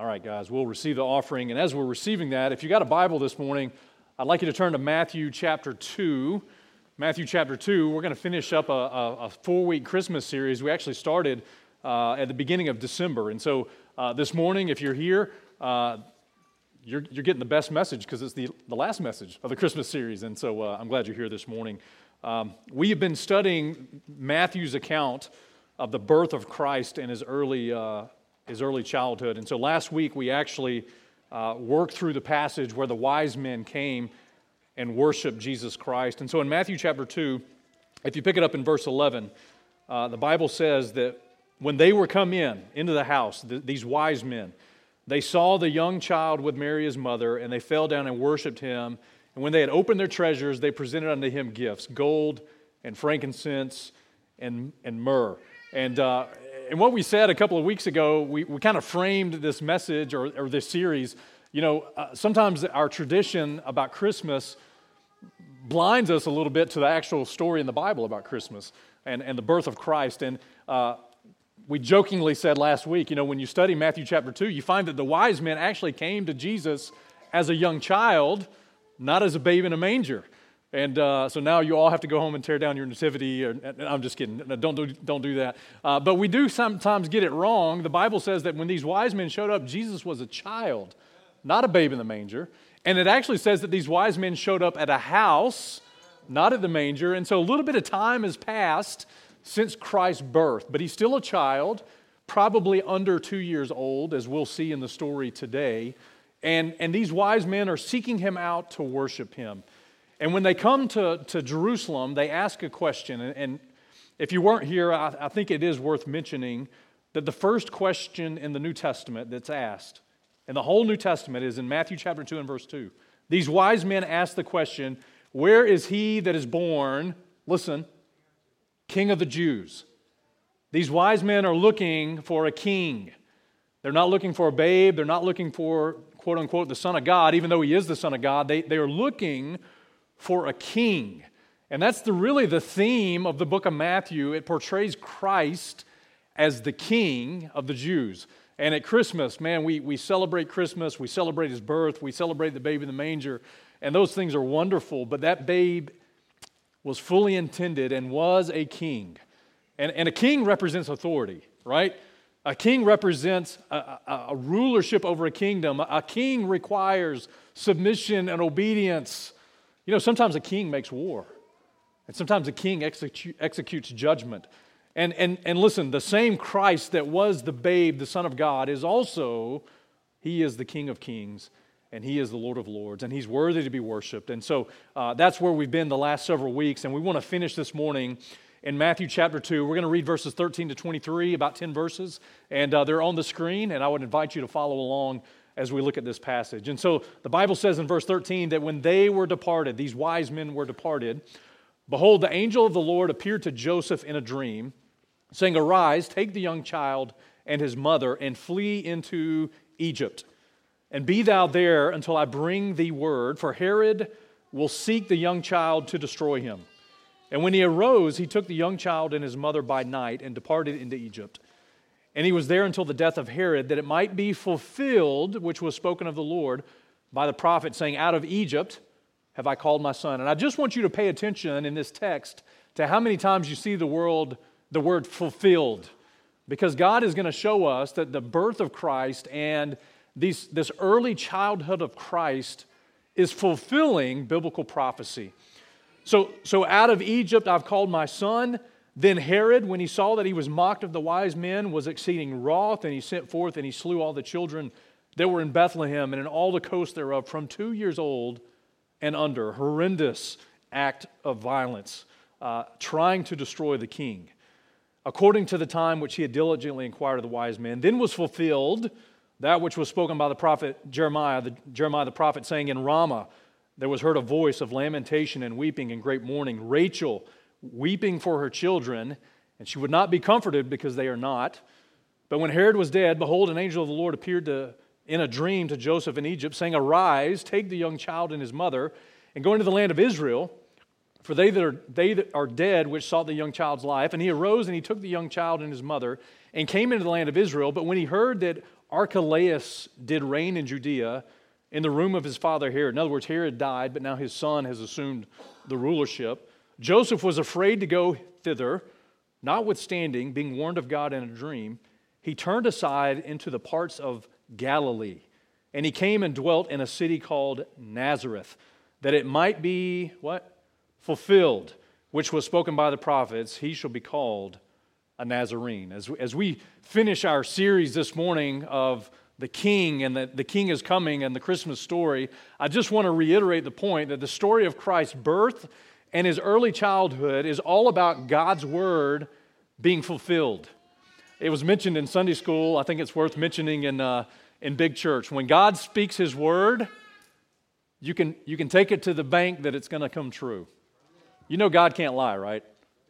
All right, guys, we'll receive the offering. And as we're receiving that, if you got a Bible this morning, I'd like you to turn to Matthew chapter 2. Matthew chapter 2, we're going to finish up a, a, a four week Christmas series. We actually started uh, at the beginning of December. And so uh, this morning, if you're here, uh, you're, you're, getting the best message because it's the, the last message of the Christmas series. And so uh, I'm glad you're here this morning. Um, we have been studying Matthew's account of the birth of Christ and his early his early childhood. And so last week we actually uh, worked through the passage where the wise men came and worshiped Jesus Christ. And so in Matthew chapter 2, if you pick it up in verse 11, uh, the Bible says that when they were come in into the house, th- these wise men, they saw the young child with Mary his mother, and they fell down and worshiped him. And when they had opened their treasures, they presented unto him gifts gold and frankincense and, and myrrh. And uh, and what we said a couple of weeks ago, we, we kind of framed this message or, or this series. You know, uh, sometimes our tradition about Christmas blinds us a little bit to the actual story in the Bible about Christmas and, and the birth of Christ. And uh, we jokingly said last week, you know, when you study Matthew chapter 2, you find that the wise men actually came to Jesus as a young child, not as a babe in a manger. And uh, so now you all have to go home and tear down your nativity. Or, I'm just kidding. Don't do, don't do that. Uh, but we do sometimes get it wrong. The Bible says that when these wise men showed up, Jesus was a child, not a babe in the manger. And it actually says that these wise men showed up at a house, not at the manger. And so a little bit of time has passed since Christ's birth, but he's still a child, probably under two years old, as we'll see in the story today. And, and these wise men are seeking him out to worship him. And when they come to, to Jerusalem, they ask a question. And, and if you weren't here, I, I think it is worth mentioning that the first question in the New Testament that's asked, and the whole New Testament is in Matthew chapter 2 and verse 2. These wise men ask the question, Where is he that is born, listen, King of the Jews? These wise men are looking for a king. They're not looking for a babe. They're not looking for, quote unquote, the Son of God, even though he is the Son of God. They, they are looking for a king. And that's the, really the theme of the book of Matthew. It portrays Christ as the king of the Jews. And at Christmas, man, we, we celebrate Christmas, we celebrate his birth, we celebrate the babe in the manger, and those things are wonderful. But that babe was fully intended and was a king. And, and a king represents authority, right? A king represents a, a, a rulership over a kingdom. A king requires submission and obedience. You know, sometimes a king makes war, and sometimes a king execu- executes judgment. And, and, and listen, the same Christ that was the babe, the Son of God, is also, he is the King of kings and he is the Lord of lords, and he's worthy to be worshiped. And so uh, that's where we've been the last several weeks, and we want to finish this morning in Matthew chapter 2. We're going to read verses 13 to 23, about 10 verses, and uh, they're on the screen, and I would invite you to follow along as we look at this passage. And so the Bible says in verse 13 that when they were departed, these wise men were departed, behold, the angel of the Lord appeared to Joseph in a dream, saying, Arise, take the young child and his mother, and flee into Egypt. And be thou there until I bring thee word, for Herod will seek the young child to destroy him. And when he arose, he took the young child and his mother by night and departed into Egypt and he was there until the death of Herod, that it might be fulfilled, which was spoken of the Lord by the prophet, saying, Out of Egypt have I called my son. And I just want you to pay attention in this text to how many times you see the word, the word fulfilled. Because God is going to show us that the birth of Christ and these, this early childhood of Christ is fulfilling biblical prophecy. So, so out of Egypt I've called my son. Then Herod, when he saw that he was mocked of the wise men, was exceeding wroth, and he sent forth and he slew all the children that were in Bethlehem and in all the coast thereof from two years old and under. Horrendous act of violence, uh, trying to destroy the king, according to the time which he had diligently inquired of the wise men. Then was fulfilled that which was spoken by the prophet Jeremiah, the, Jeremiah the prophet, saying, In Ramah there was heard a voice of lamentation and weeping and great mourning. Rachel, weeping for her children, and she would not be comforted because they are not. But when Herod was dead, behold, an angel of the Lord appeared to, in a dream to Joseph in Egypt, saying, Arise, take the young child and his mother, and go into the land of Israel, for they that are, they that are dead which sought the young child's life. And he arose and he took the young child and his mother and came into the land of Israel. But when he heard that Archelaus did reign in Judea in the room of his father Herod. In other words, Herod died, but now his son has assumed the rulership. Joseph was afraid to go thither, notwithstanding being warned of God in a dream. He turned aside into the parts of Galilee, and he came and dwelt in a city called Nazareth, that it might be what? Fulfilled, which was spoken by the prophets, he shall be called a Nazarene. As, as we finish our series this morning of the king and that the king is coming and the Christmas story, I just want to reiterate the point that the story of Christ's birth and his early childhood is all about God's word being fulfilled. It was mentioned in Sunday school. I think it's worth mentioning in, uh, in big church. When God speaks his word, you can, you can take it to the bank that it's going to come true. You know God can't lie, right?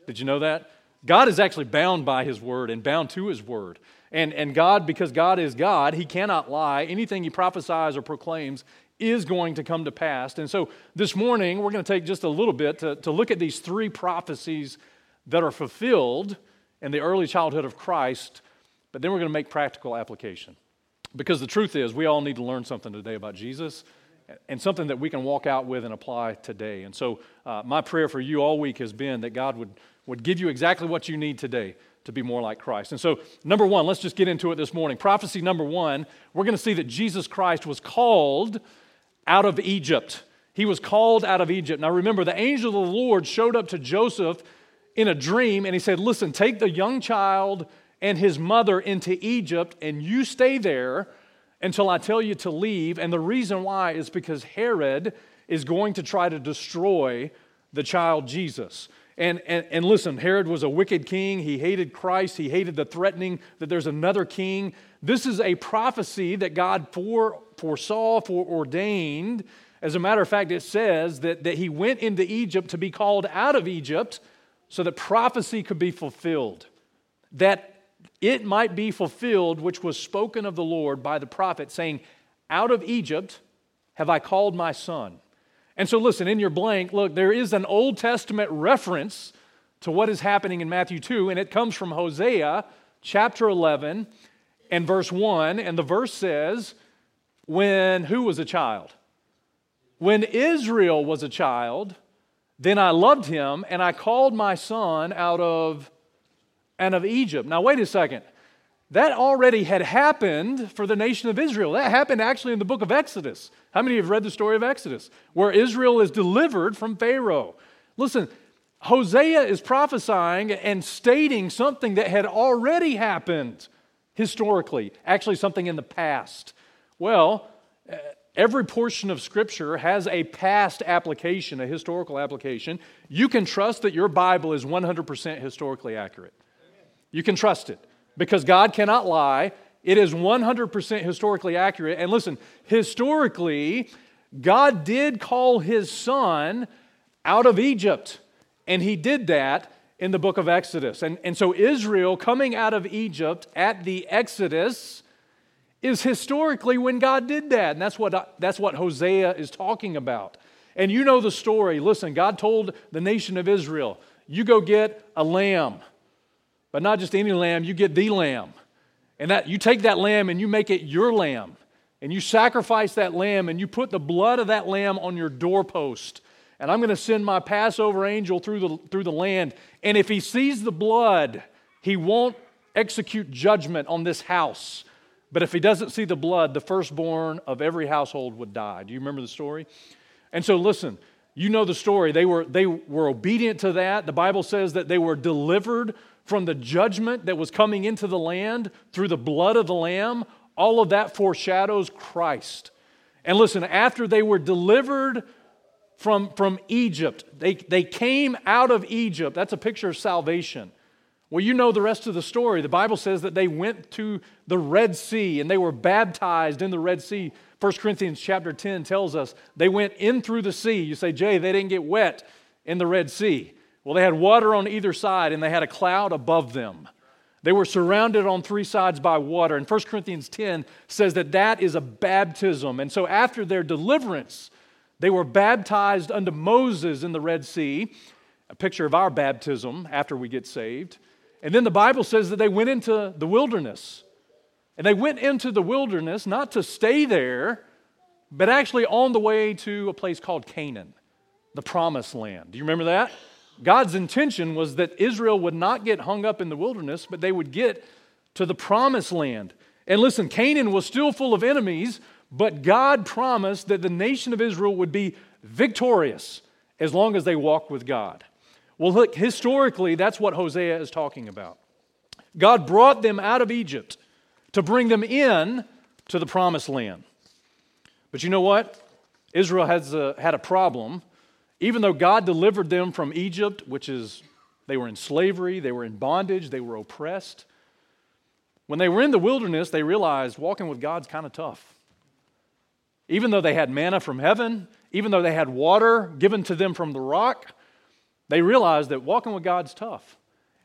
Did you know that? God is actually bound by his word and bound to his word. And, and God, because God is God, He cannot lie. Anything He prophesies or proclaims is going to come to pass. And so this morning, we're going to take just a little bit to, to look at these three prophecies that are fulfilled in the early childhood of Christ, but then we're going to make practical application. Because the truth is, we all need to learn something today about Jesus and something that we can walk out with and apply today. And so, uh, my prayer for you all week has been that God would, would give you exactly what you need today to be more like Christ. And so, number one, let's just get into it this morning. Prophecy number one, we're going to see that Jesus Christ was called out of Egypt. He was called out of Egypt. Now, remember, the angel of the Lord showed up to Joseph in a dream and he said, Listen, take the young child and his mother into Egypt and you stay there until I tell you to leave. And the reason why is because Herod is going to try to destroy the child Jesus. And, and, and listen, Herod was a wicked king. He hated Christ. He hated the threatening that there's another king. This is a prophecy that God fore, foresaw, foreordained. As a matter of fact, it says that, that he went into Egypt to be called out of Egypt so that prophecy could be fulfilled. That it might be fulfilled, which was spoken of the Lord by the prophet, saying, Out of Egypt have I called my son. And so, listen, in your blank, look, there is an Old Testament reference to what is happening in Matthew 2, and it comes from Hosea chapter 11 and verse 1. And the verse says, When who was a child? When Israel was a child, then I loved him, and I called my son out of and of Egypt. Now, wait a second. That already had happened for the nation of Israel. That happened actually in the book of Exodus. How many have read the story of Exodus? Where Israel is delivered from Pharaoh. Listen, Hosea is prophesying and stating something that had already happened historically, actually, something in the past. Well, uh, every portion of Scripture has a past application, a historical application. You can trust that your Bible is 100% historically accurate. You can trust it because God cannot lie. It is 100% historically accurate. And listen, historically, God did call his son out of Egypt, and he did that in the book of Exodus. And, and so, Israel coming out of Egypt at the Exodus is historically when God did that. And that's what, that's what Hosea is talking about. And you know the story. Listen, God told the nation of Israel, you go get a lamb but not just any lamb, you get the lamb. And that you take that lamb and you make it your lamb. And you sacrifice that lamb and you put the blood of that lamb on your doorpost. And I'm going to send my Passover angel through the, through the land. And if he sees the blood, he won't execute judgment on this house. But if he doesn't see the blood, the firstborn of every household would die. Do you remember the story? And so, listen, you know the story. They were, they were obedient to that. The Bible says that they were delivered from the judgment that was coming into the land through the blood of the Lamb, all of that foreshadows Christ. And listen, after they were delivered from, from Egypt, they, they came out of Egypt. That's a picture of salvation. Well, you know the rest of the story. The Bible says that they went to the Red Sea and they were baptized in the Red Sea. 1 Corinthians chapter 10 tells us they went in through the sea. You say, Jay, they didn't get wet in the Red Sea. Well, they had water on either side and they had a cloud above them. They were surrounded on three sides by water. And 1 Corinthians 10 says that that is a baptism. And so after their deliverance, they were baptized unto Moses in the Red Sea, a picture of our baptism after we get saved. And then the Bible says that they went into the wilderness And they went into the wilderness not to stay there, but actually on the way to a place called Canaan, the promised land. Do you remember that? God's intention was that Israel would not get hung up in the wilderness, but they would get to the promised land. And listen, Canaan was still full of enemies, but God promised that the nation of Israel would be victorious as long as they walked with God. Well, look, historically, that's what Hosea is talking about. God brought them out of Egypt to bring them in to the promised land. But you know what? Israel has a, had a problem. Even though God delivered them from Egypt, which is they were in slavery, they were in bondage, they were oppressed. When they were in the wilderness, they realized walking with God's kind of tough. Even though they had manna from heaven, even though they had water given to them from the rock, they realized that walking with God's tough.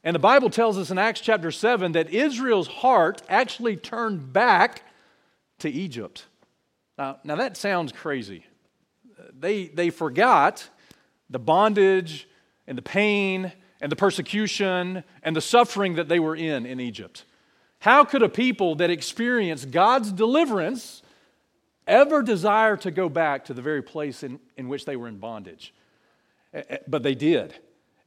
And the Bible tells us in Acts chapter 7 that Israel's heart actually turned back to Egypt. Now, now that sounds crazy. They, they forgot the bondage and the pain and the persecution and the suffering that they were in in Egypt. How could a people that experienced God's deliverance ever desire to go back to the very place in, in which they were in bondage? Eh, eh, but they did.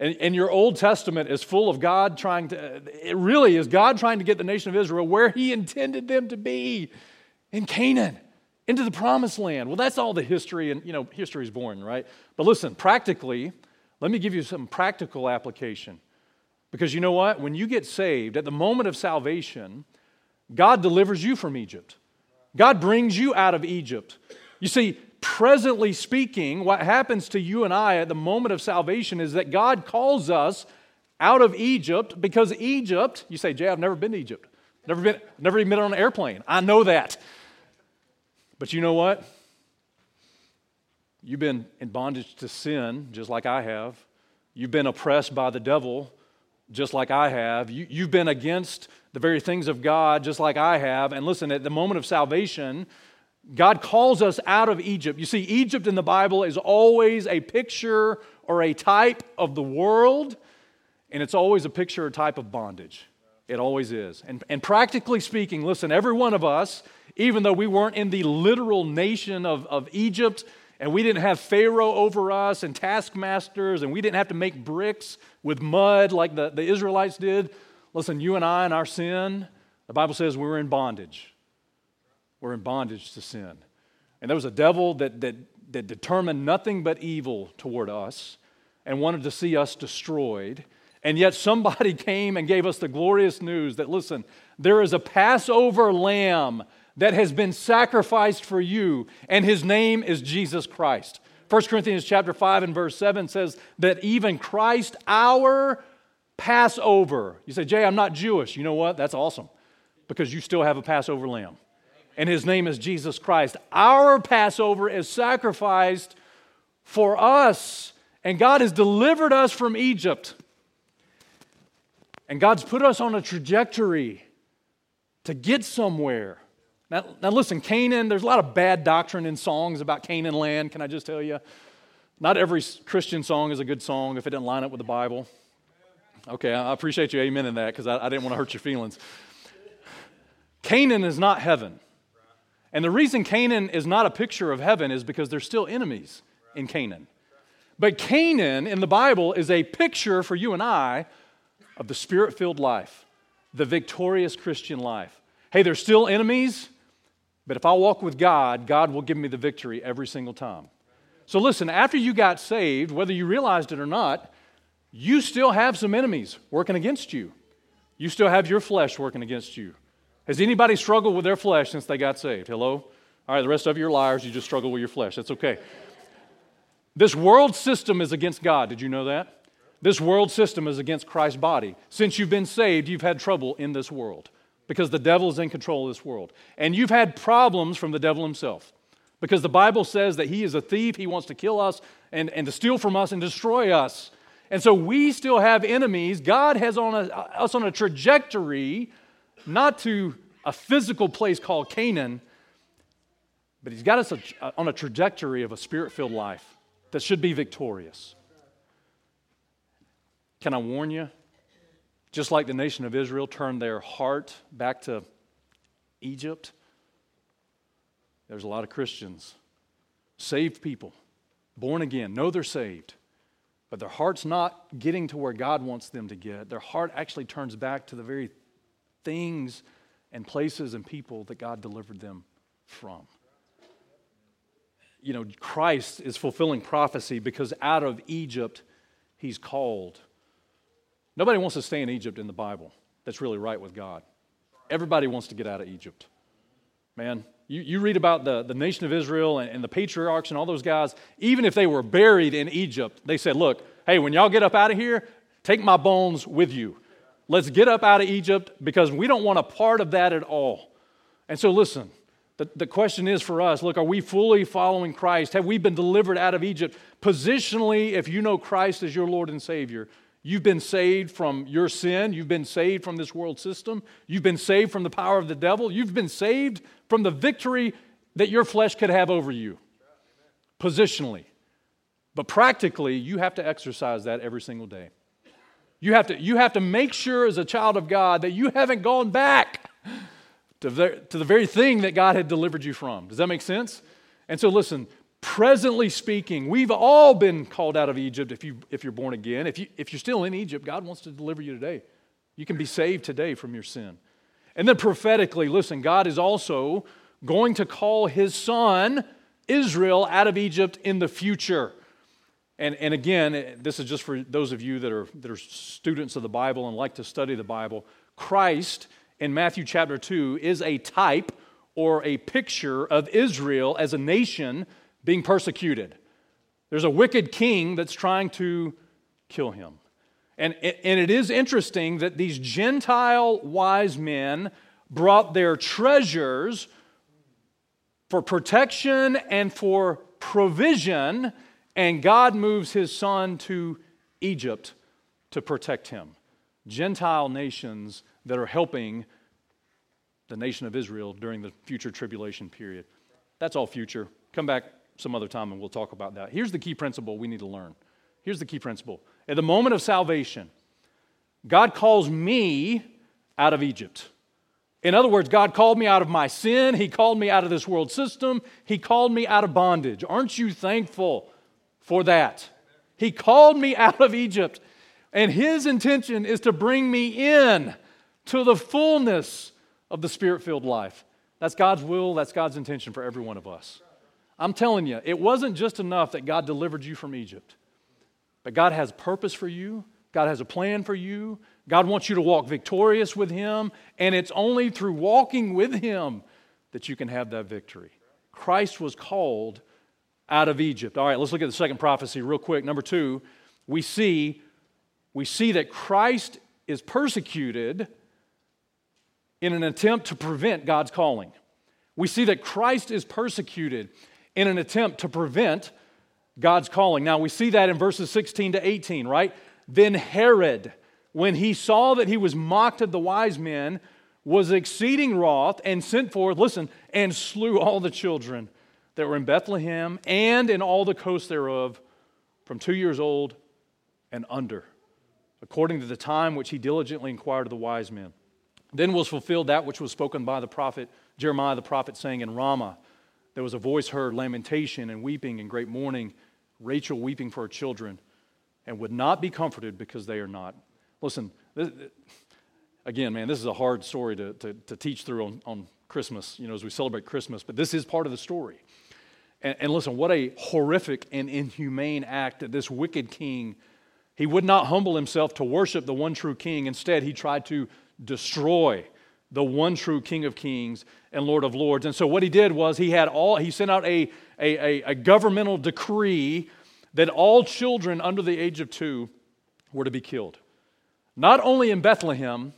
And, and, your Old Testament is full of God trying to, it really is God trying to get the nation of Israel where He intended them to be in Canaan, into the promised land. Well, that's all the history, and you know, history is boring, right? But listen, practically, let me give you some practical application. Because you know what? When you get saved, at the moment of salvation, God delivers you from Egypt. God brings you out of Egypt. You see, presently speaking, what happens to you and I at the moment of salvation is that God calls us out of Egypt because Egypt, you say, Jay, I've never been to Egypt. Never been, never even been on an airplane. I know that. But you know what? You've been in bondage to sin, just like I have. You've been oppressed by the devil, just like I have. You, you've been against the very things of God, just like I have. And listen, at the moment of salvation, God calls us out of Egypt. You see, Egypt in the Bible is always a picture or a type of the world, and it's always a picture or type of bondage. It always is. And, and practically speaking, listen, every one of us, even though we weren't in the literal nation of, of Egypt, and we didn't have Pharaoh over us and taskmasters, and we didn't have to make bricks with mud like the, the Israelites did. Listen, you and I in our sin, the Bible says we were in bondage. We're in bondage to sin. And there was a devil that, that, that determined nothing but evil toward us and wanted to see us destroyed. And yet somebody came and gave us the glorious news that, listen, there is a Passover lamb that has been sacrificed for you, and his name is Jesus Christ. 1 Corinthians chapter 5 and verse 7 says that even Christ, our Passover. You say, Jay, I'm not Jewish. You know what? That's awesome because you still have a Passover lamb and his name is Jesus Christ. Our Passover is sacrificed for us, and God has delivered us from Egypt. And God's put us on a trajectory to get somewhere. Now, now, listen, Canaan, there's a lot of bad doctrine in songs about Canaan land, can I just tell you? Not every Christian song is a good song if it doesn't line up with the Bible. Okay, I appreciate you amen in that because I, I didn't want to hurt your feelings. Canaan is not heaven. And the reason Canaan is not a picture of heaven is because there's still enemies in Canaan. But Canaan in the Bible is a picture for you and I of the spirit filled life, the victorious Christian life. Hey, there's still enemies, but if I walk with God, God will give me the victory every single time. So listen, after you got saved, whether you realized it or not, you still have some enemies working against you. You still have your flesh working against you. Has anybody struggled with their flesh since they got saved? Hello? All right, the rest of you are liars. You just struggle with your flesh. That's okay. This world system is against God. Did you know that? This world system is against Christ's body. Since you've been saved, you've had trouble in this world because the devil is in control of this world. And you've had problems from the devil himself because the Bible says that he is a thief. He wants to kill us and, and to steal from us and destroy us. And so we still have enemies. God has on a, us on a trajectory not to a physical place called Canaan, but He's got us a, on a trajectory of a spirit filled life that should be victorious. Can I warn you? Just like the nation of Israel turned their heart back to Egypt. There's a lot of Christians, saved people, born again, know they're saved, but their heart's not getting to where God wants them to get. Their heart actually turns back to the very things and places and people that God delivered them from. You know, Christ is fulfilling prophecy because out of Egypt, he's called. Nobody wants to stay in Egypt in the Bible that's really right with God. Everybody wants to get out of Egypt. Man, you, you read about the, the nation of Israel and, and the patriarchs and all those guys, even if they were buried in Egypt, they said, Look, hey, when y'all get up out of here, take my bones with you. Let's get up out of Egypt because we don't want a part of that at all. And so, listen, the, the question is for us look, are we fully following Christ? Have we been delivered out of Egypt? Positionally, if you know Christ as your Lord and Savior, You've been saved from your sin. You've been saved from this world system. You've been saved from the power of the devil. You've been saved from the victory that your flesh could have over you, positionally. But practically, you have to exercise that every single day. You have to, you have to make sure, as a child of God, that you haven't gone back to the, to the very thing that God had delivered you from. Does that make sense? And so, listen, presently speaking, we've all been called out of Egypt if, you, if you're born again. If, you, if you're still in Egypt, God wants to deliver you today. You can be saved today from your sin. And then prophetically, listen, God is also going to call his son, Israel, out of Egypt in the future. And, and again, this is just for those of you that are, that are students of the Bible and like to study the Bible. Christ in Matthew chapter 2 is a type or a picture of Israel as a nation being persecuted. There's a wicked king that's trying to kill him. And, and it is interesting that these Gentile wise men brought their treasures for protection and for provision, and God moves his son to Egypt to protect him. Gentile nations that are helping the nation of Israel during the future tribulation period. That's all future. Come back some other time and we'll talk about that. Here's the key principle we need to learn. Here's the key principle. At the moment of salvation, God calls me out of Egypt. In other words, God called me out of my sin. He called me out of this world system. He called me out of bondage. Aren't you thankful for that? He called me out of Egypt. And His intention is to bring me in to the fullness of the spirit filled life. That's God's will, that's God's intention for every one of us. I'm telling you, it wasn't just enough that God delivered you from Egypt, but God has purpose for you. God has a plan for you. God wants you to walk victorious with Him, and it's only through walking with Him that you can have that victory. Christ was called out of Egypt. All right, let's look at the second prophecy real quick. Number two, we see, we see that Christ is persecuted in an attempt to prevent God's calling. We see that Christ is persecuted in an attempt to prevent God's calling. Now, we see that in verses 16 to 18, right? Then Herod, when he saw that he was mocked of the wise men, was exceeding wroth and sent forth, listen, and slew all the children that were in Bethlehem and in all the coasts thereof from two years old and under, according to the time which he diligently inquired of the wise men. Then was fulfilled that which was spoken by the prophet Jeremiah the prophet, saying, In Ramah there was a voice heard, lamentation and weeping and great mourning, Rachel weeping for her children, and would not be comforted because they are not. Listen, this, again, man, this is a hard story to, to, to teach through on, on Christmas, you know, as we celebrate Christmas, but this is part of the story. And, and listen, what a horrific and inhumane act that this wicked king, he would not humble himself to worship the one true king. Instead, he tried to destroy the one true King of Kings and Lord of Lords. And so what he did was he had all he sent out a, a, a, governmental decree that all children under the age of two were to be killed. Not only in Bethlehem,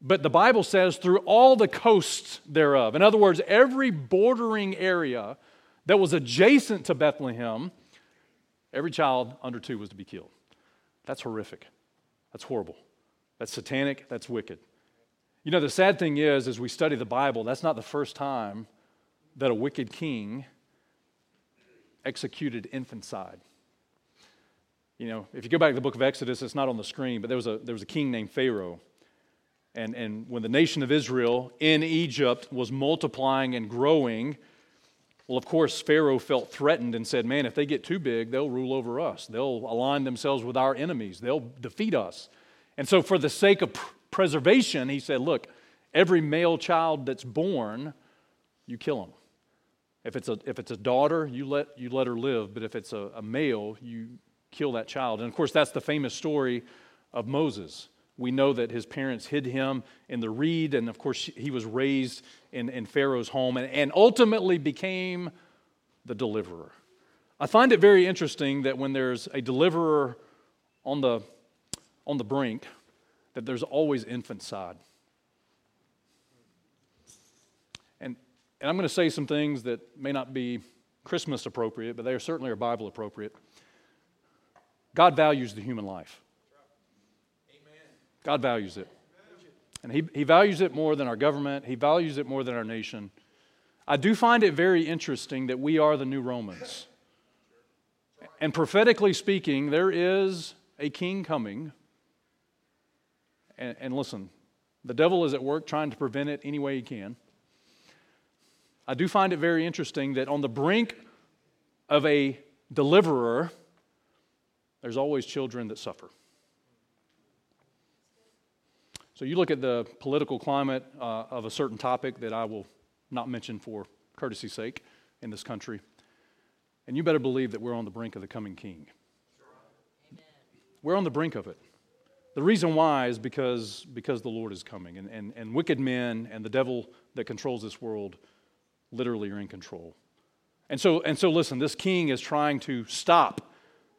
but the Bible says through all the coasts thereof. In other words, every bordering area that was adjacent to Bethlehem, every child under two was to be killed. That's horrific. That's horrible. That's satanic. That's wicked. You know, the sad thing is, as we study the Bible, that's not the first time that a wicked king executed infanticide. You know, if you go back to the book of Exodus, it's not on the screen, but there was a, there was a king named Pharaoh. And, and when the nation of Israel in Egypt was multiplying and growing, well, of course, Pharaoh felt threatened and said, Man, if they get too big, they'll rule over us. They'll align themselves with our enemies. They'll defeat us. And so, for the sake of preservation, he said, Look, every male child that's born, you kill him. If it's a, if it's a daughter, you let, you let her live, but if it's a, a male, you kill that child. And of course, that's the famous story of Moses. We know that his parents hid him in the reed, and of course, he was raised in, in Pharaoh's home and, and ultimately became the deliverer. I find it very interesting that when there's a deliverer on the, on the brink, that there's always infanticide. And, and I'm going to say some things that may not be Christmas appropriate, but they are certainly are Bible appropriate. God values the human life. God values it. And he, he values it more than our government, He values it more than our nation. I do find it very interesting that we are the new Romans. And prophetically speaking, there is a king coming. And, and, listen, the devil is at work trying to prevent it any way he can. I do find it very interesting that on the brink of a deliverer, there's always children that suffer. So you look at the political climate uh, of a certain topic that I will not mention for courtesy's sake in this country, and you better believe that we're on the brink of the coming king. We're on the brink of it. The reason why is because, because the Lord is coming, and, and, and wicked men and the devil that controls this world literally are in control. And so, and so, listen, this king is trying to stop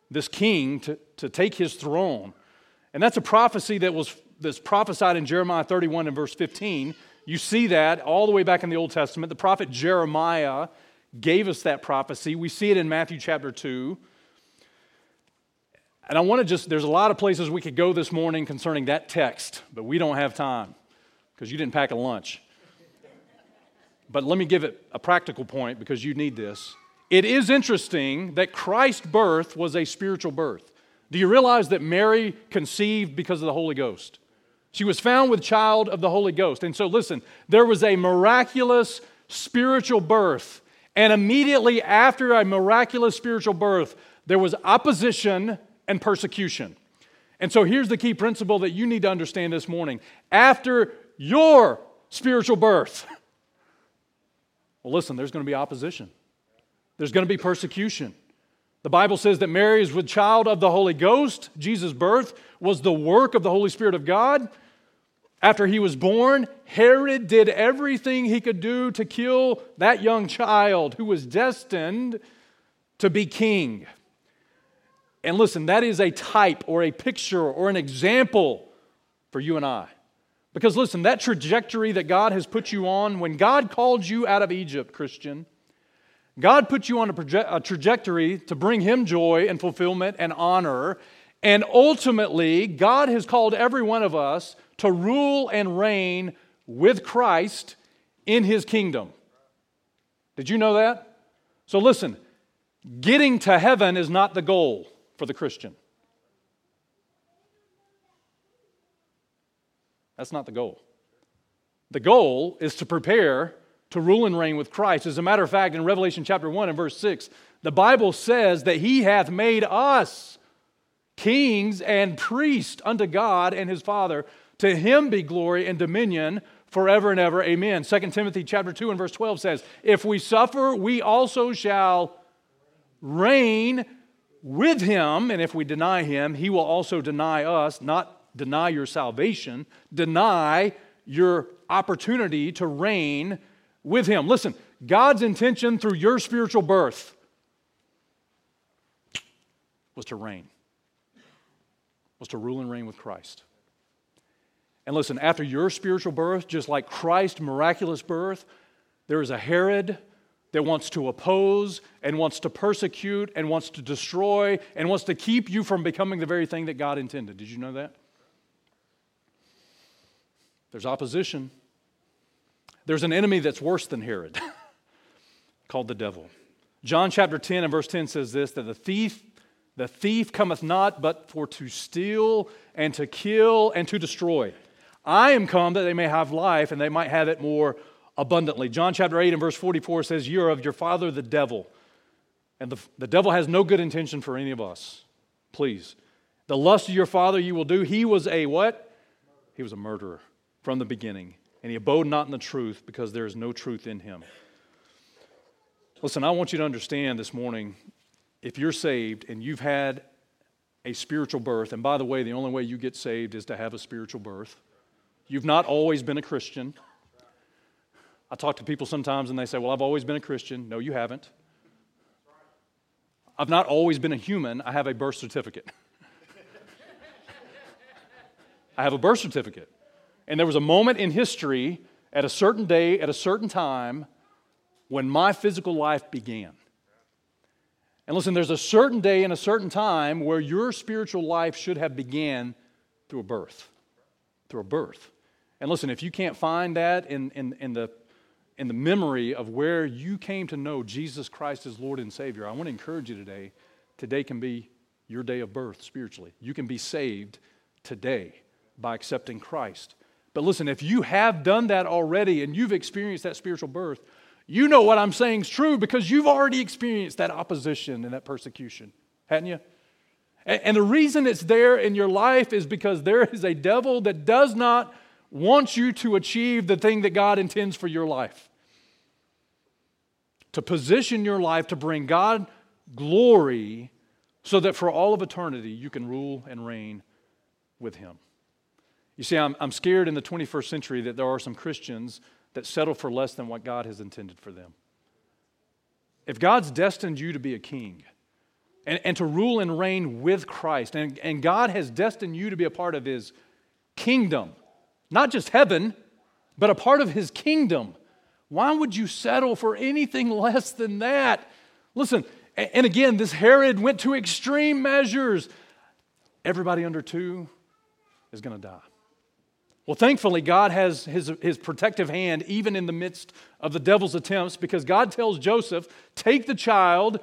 this king to, to take his throne. And that's a prophecy that was that's prophesied in Jeremiah 31 and verse 15. You see that all the way back in the Old Testament. The prophet Jeremiah gave us that prophecy. We see it in Matthew chapter 2. And I want to just, there's a lot of places we could go this morning concerning that text, but we don't have time because you didn't pack a lunch. But let me give it a practical point because you need this. It is interesting that Christ's birth was a spiritual birth. Do you realize that Mary conceived because of the Holy Ghost? She was found with child of the Holy Ghost. And so, listen, there was a miraculous spiritual birth. And immediately after a miraculous spiritual birth, there was opposition and persecution. And so, here's the key principle that you need to understand this morning. After your spiritual birth, well, listen, there's going to be opposition, there's going to be persecution. The Bible says that Mary is with child of the Holy Ghost. Jesus' birth was the work of the Holy Spirit of God. After he was born, Herod did everything he could do to kill that young child who was destined to be king. And listen, that is a type or a picture or an example for you and I. Because listen, that trajectory that God has put you on, when God called you out of Egypt, Christian, God put you on a, proje- a trajectory to bring Him joy and fulfillment and honor. And ultimately, God has called every one of us to rule and reign with Christ in his kingdom. Did you know that? So listen, getting to heaven is not the goal for the Christian. That's not the goal. The goal is to prepare to rule and reign with Christ. As a matter of fact, in Revelation chapter 1 and verse 6, the Bible says that he hath made us kings and priests unto God and his Father. To him be glory and dominion forever and ever. Amen. 2 Timothy chapter 2 and verse 12 says, If we suffer, we also shall reign with him. And if we deny him, he will also deny us, not deny your salvation, deny your opportunity to reign with him. Listen, God's intention through your spiritual birth was to reign, was to rule and reign with Christ. And listen, after your spiritual birth, just like Christ's miraculous birth, there is a Herod that wants to oppose and wants to persecute and wants to destroy and wants to keep you from becoming the very thing that God intended. Did you know that? There's opposition. There's an enemy that's worse than Herod called the devil. John chapter 10 and verse 10 says this that the thief the thief cometh not but for to steal and to kill and to destroy. I am come that they may have life and they might have it more abundantly. John chapter 8 and verse 44 says, You're of your father, the devil. And the, the devil has no good intention for any of us. Please. The lust of your father you will do. He was a what? He was a murderer from the beginning. And he abode not in the truth because there is no truth in him. Listen, I want you to understand this morning if you're saved and you've had a spiritual birth, and by the way, the only way you get saved is to have a spiritual birth. You've not always been a Christian. I talk to people sometimes and they say, Well, I've always been a Christian. No, you haven't. I've not always been a human. I have a birth certificate. I have a birth certificate. And there was a moment in history at a certain day, at a certain time, when my physical life began. And listen, there's a certain day and a certain time where your spiritual life should have began through a birth. Through a birth. And listen, if you can't find that in, in, in, the, in the memory of where you came to know Jesus Christ as Lord and Savior, I want to encourage you today. Today can be your day of birth spiritually. You can be saved today by accepting Christ. But listen, if you have done that already and you've experienced that spiritual birth, you know what I'm saying is true because you've already experienced that opposition and that persecution, hadn't you? And the reason it's there in your life is because there is a devil that does not want you to achieve the thing that God intends for your life. To position your life to bring God glory so that for all of eternity you can rule and reign with Him. You see, I'm, I'm scared in the 21st century that there are some Christians that settle for less than what God has intended for them. If God's destined you to be a king and, and to rule and reign with Christ, and, and God has destined you to be a part of his kingdom, not just heaven, but a part of his kingdom, why would you settle for anything less than that? Listen, and again, this Herod went to extreme measures. Everybody under two is going to die. Well, thankfully, God has his, his protective hand even in the midst of the devil's attempts because God tells Joseph, take the child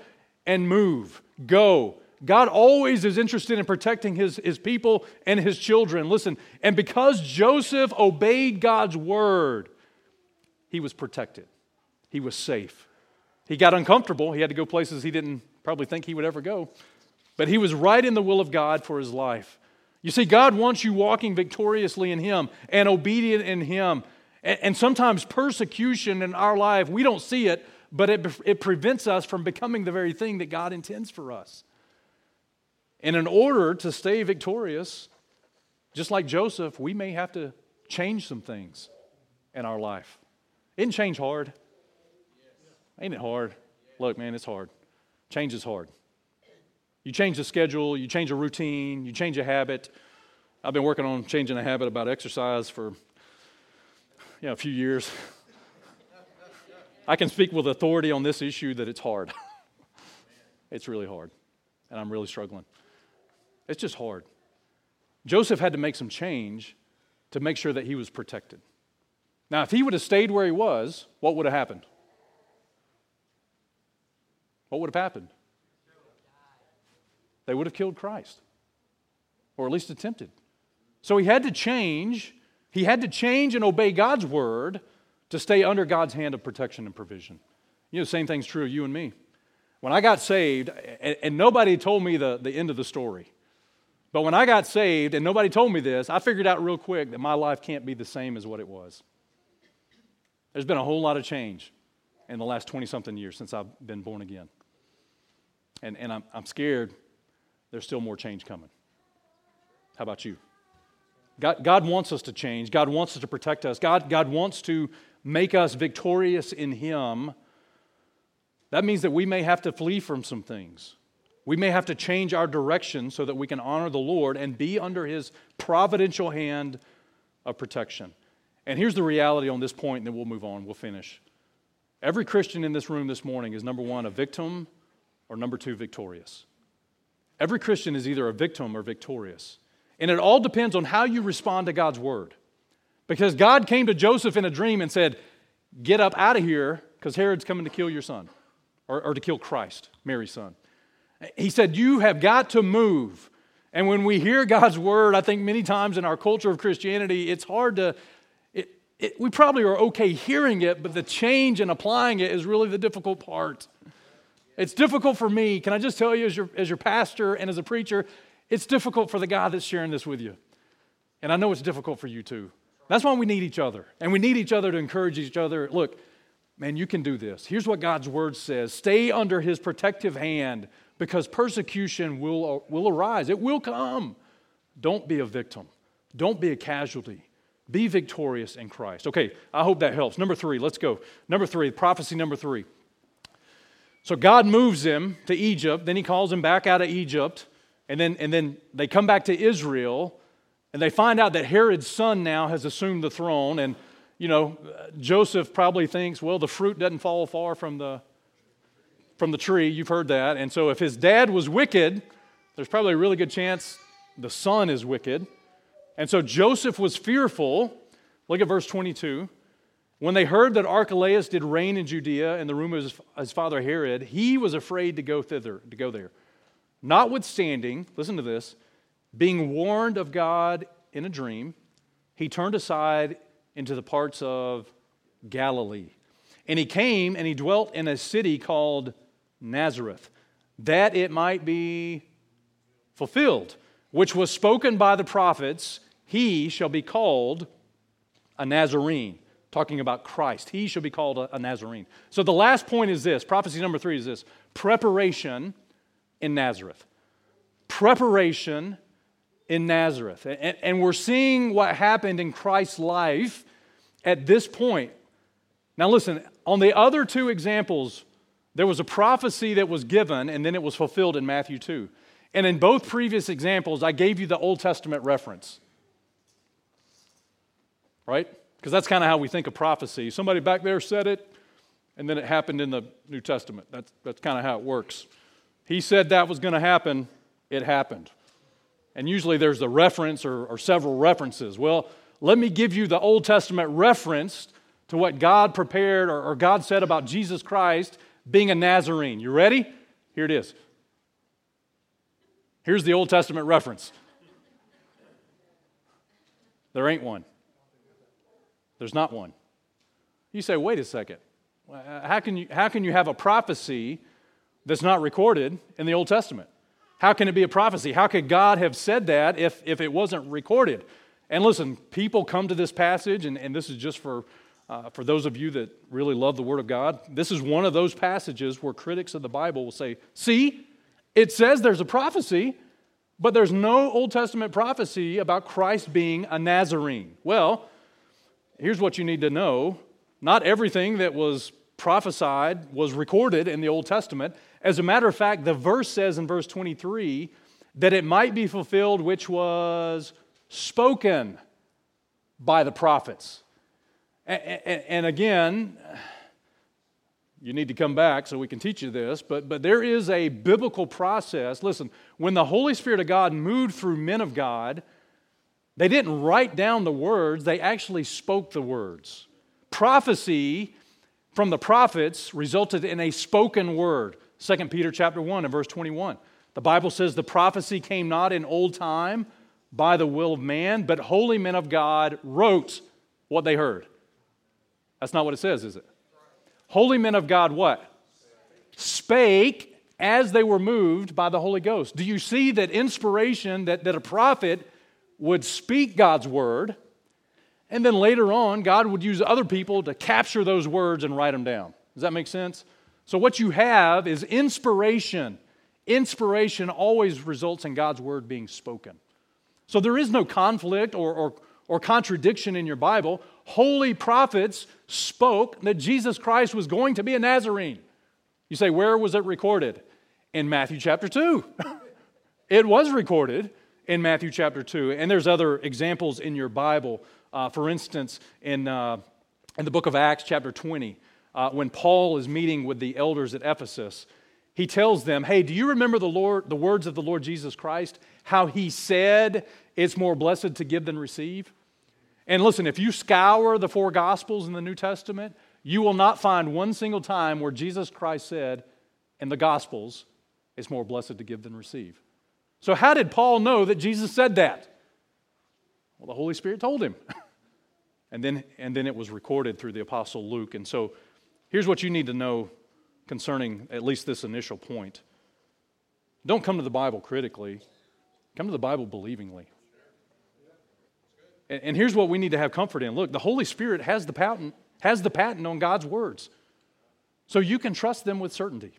and move, go. God always is interested in protecting his, his people and his children. Listen, and because Joseph obeyed God's word, he was protected, he was safe. He got uncomfortable, he had to go places he didn't probably think he would ever go, but he was right in the will of God for his life. You see, God wants you walking victoriously in Him and obedient in Him. And, sometimes persecution in our life, we don't see it, but it, it prevents us from becoming the very thing that God intends for us. And in order to stay victorious, just like Joseph, we may have to change some things in our life. Isn't change hard? Ain't it hard? Look, man, it's hard. Change is hard. You change the schedule, you change a routine, you change a habit. I've been working on changing a habit about exercise for you know, a few years. I can speak with authority on this issue that it's hard. it's really hard, and I'm really struggling. It's just hard. Joseph had to make some change to make sure that he was protected. Now, if he would have stayed where he was, what would have happened? What would have happened? they would have killed Christ, or at least attempted. So he had to change. He had to change and obey God's word to stay under God's hand of protection and provision. You know, the same thing's true of you and me. When I got saved, and, and nobody told me the, the end of the story, but when I got saved and nobody told me this, I figured out real quick that my life can't be the same as what it was. There's been a whole lot of change in the last 20 something years since I've been born again. And, and I'm, I'm scared there's still more change coming. How about you? God, God wants us to change. God wants us to protect us. God, God wants to make us victorious in Him. That means that we may have to flee from some things. We may have to change our direction so that we can honor the Lord and be under His providential hand of protection. And here's the reality on this point, and then we'll move on, we'll finish. Every Christian in this room this morning is number one, a victim, or number two, victorious. Every Christian is either a victim or victorious. And it all depends on how you respond to God's word. Because God came to Joseph in a dream and said, Get up out of here because Herod's coming to kill your son or, or to kill Christ, Mary's son. He said, You have got to move. And when we hear God's word, I think many times in our culture of Christianity, it's hard to, it, it, we probably are okay hearing it, but the change and applying it is really the difficult part. It's difficult for me. Can I just tell you, as your, as your pastor and as a preacher, it's difficult for the guy that's sharing this with you. And I know it's difficult for you too. That's why we need each other. And we need each other to encourage each other. Look, man, you can do this. Here's what God's word says stay under his protective hand because persecution will, uh, will arise, it will come. Don't be a victim, don't be a casualty. Be victorious in Christ. Okay, I hope that helps. Number three, let's go. Number three, prophecy number three. So God moves him to Egypt, then he calls him back out of Egypt, and then, and then they come back to Israel, and they find out that Herod's son now has assumed the throne. And, you know, Joseph probably thinks, well, the fruit doesn't fall far from the, from the tree. You've heard that. And so if his dad was wicked, there's probably a really good chance the son is wicked. And so Joseph was fearful. Look at verse 22. When they heard that Archelaus did reign in Judea and the rumor of his father Herod, he was afraid to go thither, to go there. Notwithstanding, listen to this, being warned of God in a dream, he turned aside into the parts of Galilee. And he came and he dwelt in a city called Nazareth, that it might be fulfilled, which was spoken by the prophets, he shall be called a Nazarene talking about Christ. He shall be called a, a, Nazarene. So the last point is this prophecy number three is this preparation in Nazareth. Preparation in Nazareth. And, and we're seeing what happened in Christ's life at this point. Now, listen, on the other two examples, there was a prophecy that was given and then it was fulfilled in Matthew 2. And in both previous examples, I gave you the Old Testament reference. Right? Because that's kind of how we think of prophecy. Somebody back there said it, and then it happened in the New Testament. That's, that's kind of how it works. He said that was going to happen, it happened. And usually there's a reference or, or several references. Well, let me give you the Old Testament reference to what God prepared or, or God said about Jesus Christ being a Nazarene. You ready? Here it is. Here's the Old Testament reference. There ain't one. There's not one. You say, wait a second. Uh, how can you, how can you have a prophecy that's not recorded in the Old Testament? How can it be a prophecy? How could God have said that if, if it wasn't recorded? And listen, people come to this passage, and, and this is just for, uh, for those of you that really love the Word of God. This is one of those passages where critics of the Bible will say, See, it says there's a prophecy, but there's no Old Testament prophecy about Christ being a Nazarene. Well, here's what you need to know not everything that was prophesied was recorded in the Old Testament. As a matter of fact, the verse says in verse 23 that it might be fulfilled which was spoken by the prophets. And again, you need to come back so we can teach you this, but, but there is a biblical process. Listen, when the Holy Spirit of God moved through men of God, they didn't write down the words, they actually spoke the words. Prophecy from the prophets resulted in a spoken word. 2 Peter chapter 1 and verse 21. The Bible says the prophecy came not in old time by the will of man, but holy men of God wrote what they heard. That's not what it says, is it? Holy men of God what? Spake as they were moved by the Holy Ghost. Do you see that inspiration that, that a prophet would speak God's word, and then later on, God would use other people to capture those words and write them down. Does that make sense? So, what you have is inspiration. Inspiration always results in God's word being spoken. So, there is no conflict or, or, or contradiction in your Bible. Holy prophets spoke that Jesus Christ was going to be a Nazarene. You say, where was it recorded? In Matthew chapter 2. it was recorded in Matthew chapter 2. And there's other examples in your Bible. Uh, for instance, in, uh, in the book of Acts, chapter 20, uh, when Paul is meeting with the elders at Ephesus, he tells them, Hey, do you remember the, Lord, the words of the Lord Jesus Christ? How he said, It's more blessed to give than receive? And listen, if you scour the four Gospels in the New Testament, you will not find one single time where Jesus Christ said in the Gospels, It's more blessed to give than receive. So, how did Paul know that Jesus said that? Well, the Holy Spirit told him. and, then, and then it was recorded through the Apostle Luke. And so, here's what you need to know concerning at least this initial point don't come to the Bible critically, come to the Bible believingly. And, and here's what we need to have comfort in look, the Holy Spirit has the patent, has the patent on God's words. So you can trust them with certainty.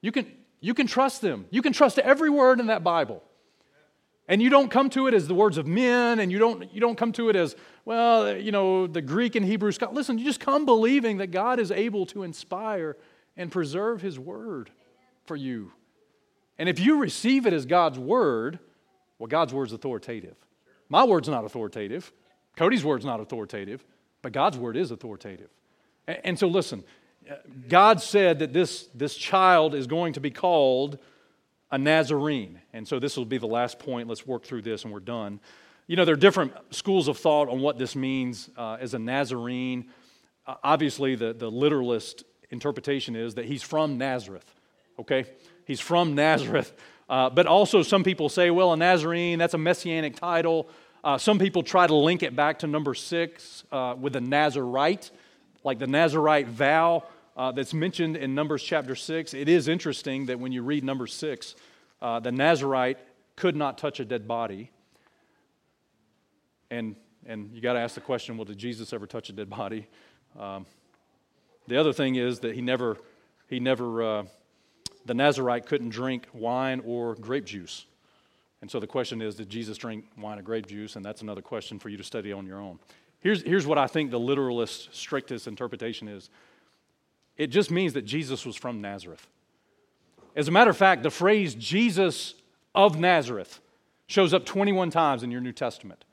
You can, you can trust them. You can trust every word in that Bible. And you don't come to it as the words of men, and you don't, you don't come to it as, well, you know, the Greek and Hebrew. Listen, you just come believing that God is able to inspire and preserve His word for you. And if you receive it as God's word, well, God's word's authoritative. My word's not authoritative. Cody's word's not authoritative, but God's word is authoritative. And, and so listen, God said that this, this child is going to be called a Nazarene. And so this will be the last point. Let's work through this and we're done. You know, there are different schools of thought on what this means uh, as a Nazarene. Uh, obviously, the, the literalist interpretation is that he's from Nazareth okay? He's from Nazareth. Uh, but also, some people say, well, a Nazarene, that's a messianic title. Uh, some people try to link it back to number six uh, with the Nazarite, like the Nazarite vow uh, that's mentioned in Numbers chapter six. It is interesting that when you read number six, uh, the Nazarite could not touch a dead body. And, and you got to ask the question well, did Jesus ever touch a dead body? Um, the other thing is that he never, he never uh, the Nazarite couldn't drink wine or grape juice. And so the question is did Jesus drink wine or grape juice? And that's another question for you to study on your own. Here's, here's what I think the literalist, strictest interpretation is it just means that Jesus was from Nazareth. As a matter of fact, the phrase Jesus of Nazareth shows up 21 times in your New Testament.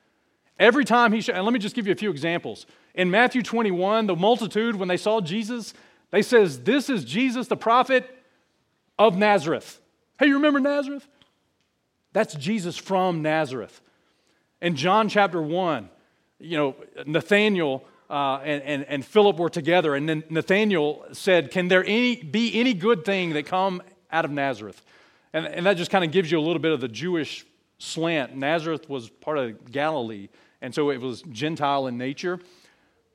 Every time he, sh- and let me just give you a few examples. In Matthew 21, the multitude, when they saw Jesus, they says, This is Jesus, the prophet of Nazareth. Hey, you remember Nazareth? That's Jesus from Nazareth. In John chapter 1, you know, Nathaniel uh, and, and, and Philip were together, and then Nathaniel said, Can there any, be any good thing that come out of Nazareth? And, and that just kind of gives you a little bit of the Jewish slant. Nazareth was part of Galilee, and so it was Gentile in nature.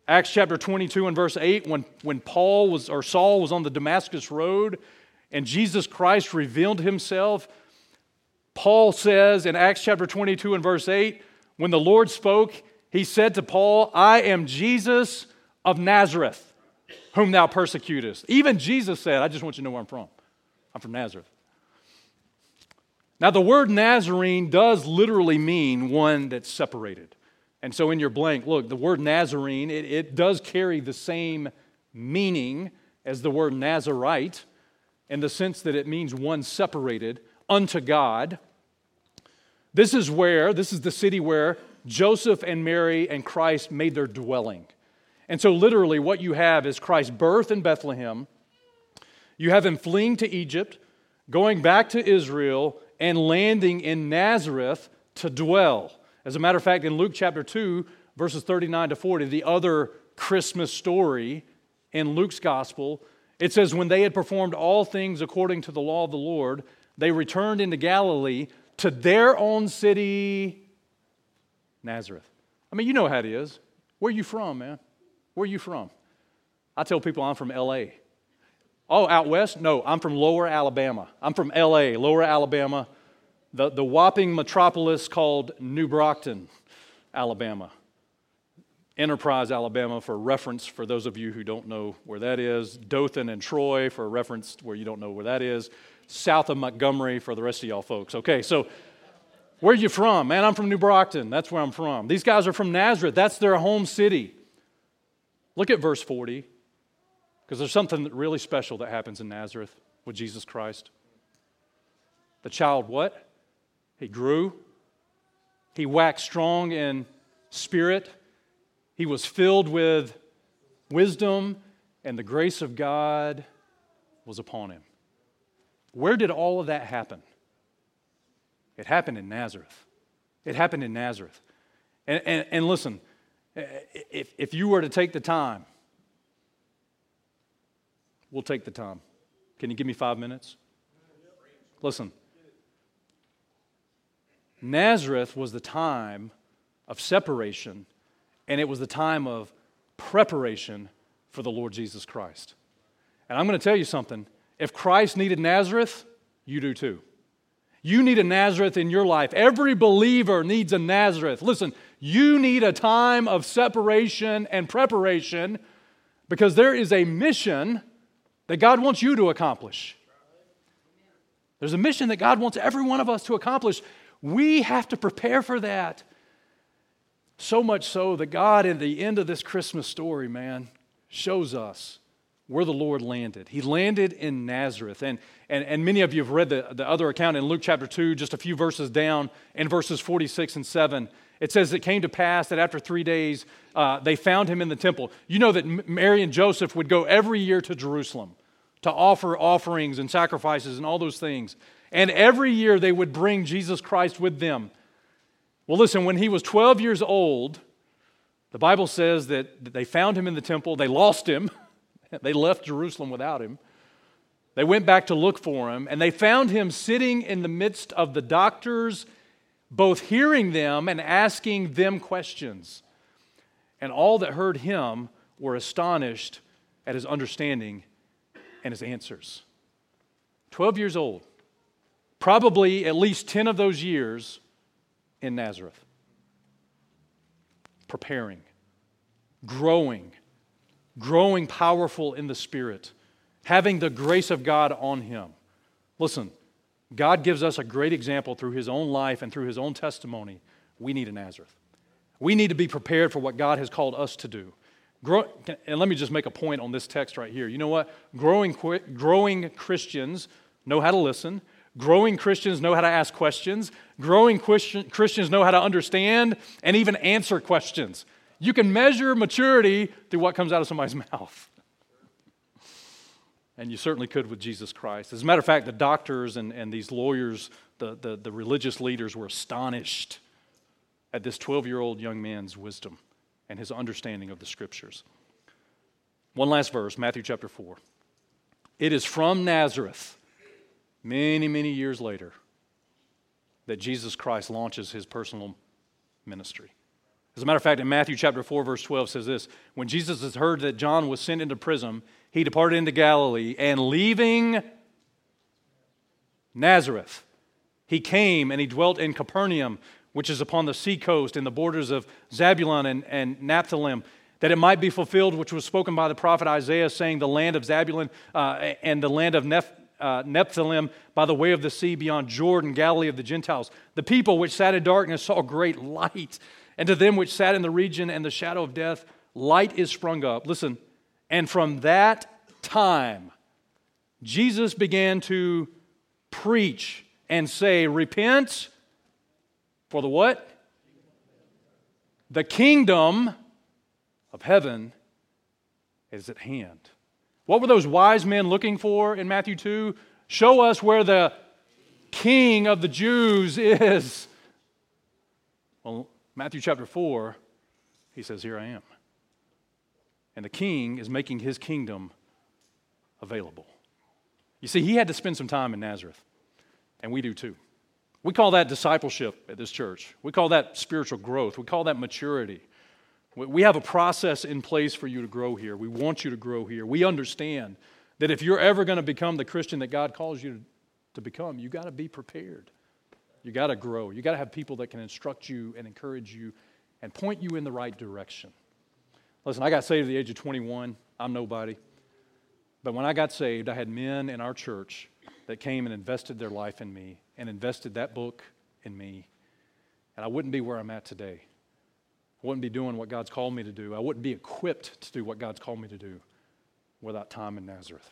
Acts chapter 22 and verse 8, when, when Paul was, or Saul was on the Damascus road, and Jesus Christ revealed himself. Paul says in Acts chapter 22 and verse 8, when the Lord spoke, he said to Paul, I am Jesus of Nazareth, whom thou persecutest. Even Jesus said, I just want you to know where I'm from. I'm from Nazareth. Now, the word Nazarene does literally mean one that's separated. And so in your blank, look, the word Nazarene, it, it does carry the same meaning as the word Nazarite in the sense that it means one separated unto God. This is where, this is the city where Joseph and Mary and Christ made their dwelling. And so, literally, what you have is Christ's birth in Bethlehem. You have him fleeing to Egypt, going back to Israel, and landing in Nazareth to dwell. As a matter of fact, in Luke chapter 2, verses 39 to 40, the other Christmas story in Luke's gospel, it says, When they had performed all things according to the law of the Lord, they returned into Galilee to their own city, Nazareth. I mean, you know how it is. Where are you from, man? Where are you from? I tell people I'm from LA. Oh, out west? No, I'm from lower Alabama. I'm from LA, lower Alabama, the, the whopping metropolis called New Brockton, Alabama. Enterprise, Alabama, for reference for those of you who don't know where that is. Dothan and Troy for reference where you don't know where that is. South of Montgomery for the rest of y'all folks. Okay, so where are you from? Man, I'm from New Brockton. That's where I'm from. These guys are from Nazareth. That's their home city. Look at verse 40, because there's something really special that happens in Nazareth with Jesus Christ. The child, what? He grew. He waxed strong in spirit he was filled with wisdom, and the grace of God was upon him. Where did all of that happen? It happened in Nazareth. It happened in Nazareth. And, and, and listen, if, if you were to take the time, we'll take the time. Can you give me five minutes? Listen, Nazareth was the time of separation, and it was the time of preparation for the Lord Jesus Christ. And I'm going to tell you something. If Christ needed Nazareth, you do too. You need a Nazareth in your life. Every believer needs a Nazareth. Listen, you need a time of separation and preparation because there is a mission that God wants you to accomplish. There's a mission that God wants every one of us to accomplish. We have to prepare for that. So much so that God, in the end of this Christmas story, man, shows us where the Lord landed. He landed in Nazareth. And, and, and many of you have read the, the other account in Luke chapter 2, just a few verses down, in verses 46 and 7. It says, It came to pass that after three days, uh, they found him in the temple. You know that Mary and Joseph would go every year to Jerusalem to offer offerings and sacrifices and all those things. And every year they would bring Jesus Christ with them. Well, listen, when he was 12 years old, the Bible says that they found him in the temple, they lost him, they left Jerusalem without him. They went back to look for him, and they found him sitting in the midst of the doctors, both hearing them and asking them questions. And all that heard him were astonished at his understanding and his answers. 12 years old, probably at least 10 of those years in Nazareth. Preparing, growing, growing powerful in the Spirit, having the grace of God on him. Listen, God gives us a great example through his own life and through his own testimony. We need a Nazareth. We need to be prepared for what God has called us to do. Grow, and let me just make a point on this text right here. You know what? Growing, growing Christians know how to listen. Growing Christians know how to ask questions. Growing Christian, Christians know how to understand and even answer questions. You can measure maturity through what comes out of somebody's mouth. And you certainly could with Jesus Christ. As a matter of fact, the doctors and, and these lawyers, the, the, the religious leaders, were astonished at this 12 year old young man's wisdom and his understanding of the scriptures. One last verse, Matthew chapter 4. It is from Nazareth, many, many years later, that Jesus Christ launches his personal ministry. As a matter of fact, in Matthew chapter 4, verse 12 says this When Jesus has heard that John was sent into prison, he departed into Galilee, and leaving Nazareth, he came and he dwelt in Capernaum which is upon the seacoast in the borders of Zabulon and, and that it might be fulfilled, which was spoken by the prophet Isaiah, saying, The land of Zabulon uh, and the land of Neph- uh, Nephthalim by the way of the sea beyond Jordan, Galilee of the Gentiles. The people which sat in darkness saw great light, and to them which sat in the region and the shadow of death, light is sprung up. Listen, and from that time, Jesus began to preach and say, Repent for the what? The kingdom of heaven is at hand. What were those wise men looking for in Matthew 2? Show us where the king of the Jews is. Well, Matthew chapter 4, he says, Here I am. And the king is making his kingdom available. You see, he had to spend some time in Nazareth, and we do too. We call that discipleship at this church. We call that spiritual growth. We call that maturity. We have a process in place for you to grow here. We want you to grow here. We understand that if you're ever going to become the Christian that God calls you to become, you got to be prepared. You got to grow. You got to have people that can instruct you and encourage you and point you in the right direction. Listen, I got saved at the age of 21. I'm nobody. But when I got saved, I had men in our church that came and invested their life in me and invested that book in me. And I wouldn't be where I'm at today. Wouldn't be doing what God's called me to do. I wouldn't be equipped to do what God's called me to do without time in Nazareth.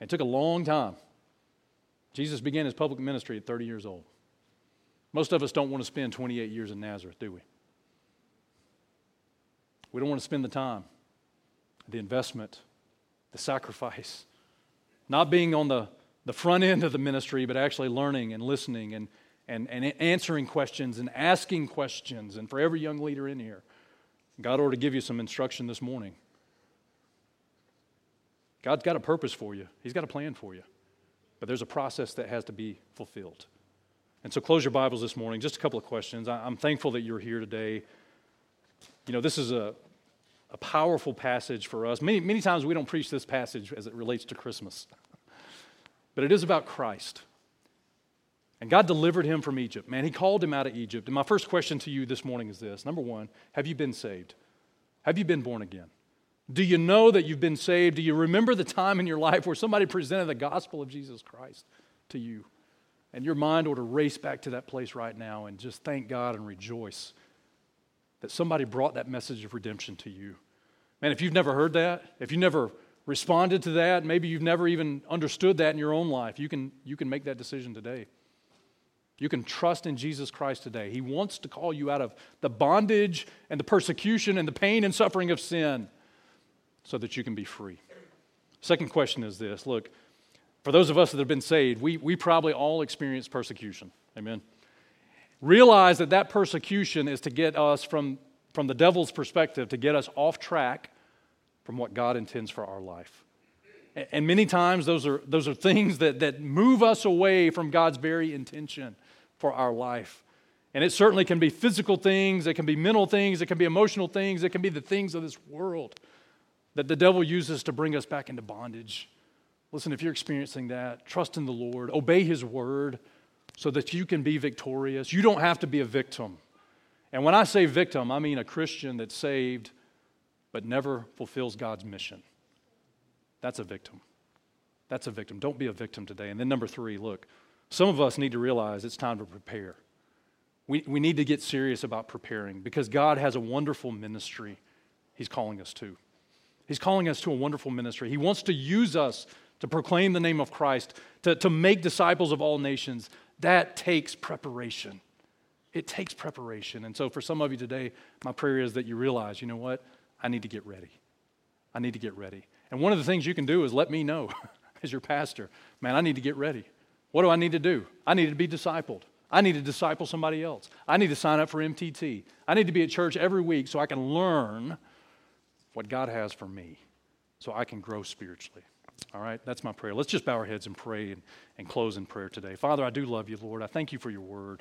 It took a long time. Jesus began his public ministry at 30 years old. Most of us don't want to spend 28 years in Nazareth, do we? We don't want to spend the time, the investment, the sacrifice, not being on the the front end of the ministry, but actually learning and listening and, and, and answering questions and asking questions. And for every young leader in here, God ought to give you some instruction this morning. God's got a purpose for you, He's got a plan for you. But there's a process that has to be fulfilled. And so close your Bibles this morning. Just a couple of questions. I'm thankful that you're here today. You know, this is a, a powerful passage for us. Many, many times we don't preach this passage as it relates to Christmas, but it is about Christ. And God delivered him from Egypt. Man, he called him out of Egypt. And my first question to you this morning is this Number one, have you been saved? Have you been born again? Do you know that you've been saved? Do you remember the time in your life where somebody presented the gospel of Jesus Christ to you? And your mind ought to race back to that place right now and just thank God and rejoice that somebody brought that message of redemption to you. Man, if you've never heard that, if you never responded to that, maybe you've never even understood that in your own life, you can, you can make that decision today. You can trust in Jesus Christ today. He wants to call you out of the bondage and the persecution and the pain and suffering of sin so that you can be free. Second question is this look, for those of us that have been saved, we, we probably all experience persecution. Amen. Realize that that persecution is to get us from, from the devil's perspective, to get us off track from what God intends for our life. And many times those are, those are things that, that move us away from God's very intention for our life. And it certainly can be physical things, it can be mental things, it can be emotional things, it can be the things of this world that the devil uses to bring us back into bondage. Listen, if you're experiencing that, trust in the Lord, obey His word so that you can be victorious. You don't have to be a victim. And when I say victim, I mean a Christian that's saved but never fulfills God's mission. That's a victim. That's a victim. Don't be a victim today. And then, number three, look, some of us need to realize it's time to prepare. We, we need to get serious about preparing because God has a wonderful ministry He's calling us to. He's calling us to a wonderful ministry. He wants to use us to proclaim the name of Christ, to, to make disciples of all nations. That takes preparation. It takes preparation. And so, for some of you today, my prayer is that you realize, you know what? I need to get ready. I need to get ready. And one of the things you can do is let me know as your pastor, man, I need to get ready. What do I need to do? I need to be discipled. I need to disciple somebody else. I need to sign up for MTT. I need to be at church every week so I can learn what God has for me so I can grow spiritually. All right, that's my prayer. Let's just bow our heads and pray and, and close in prayer today. Father, I do love you, Lord. I thank you for your word.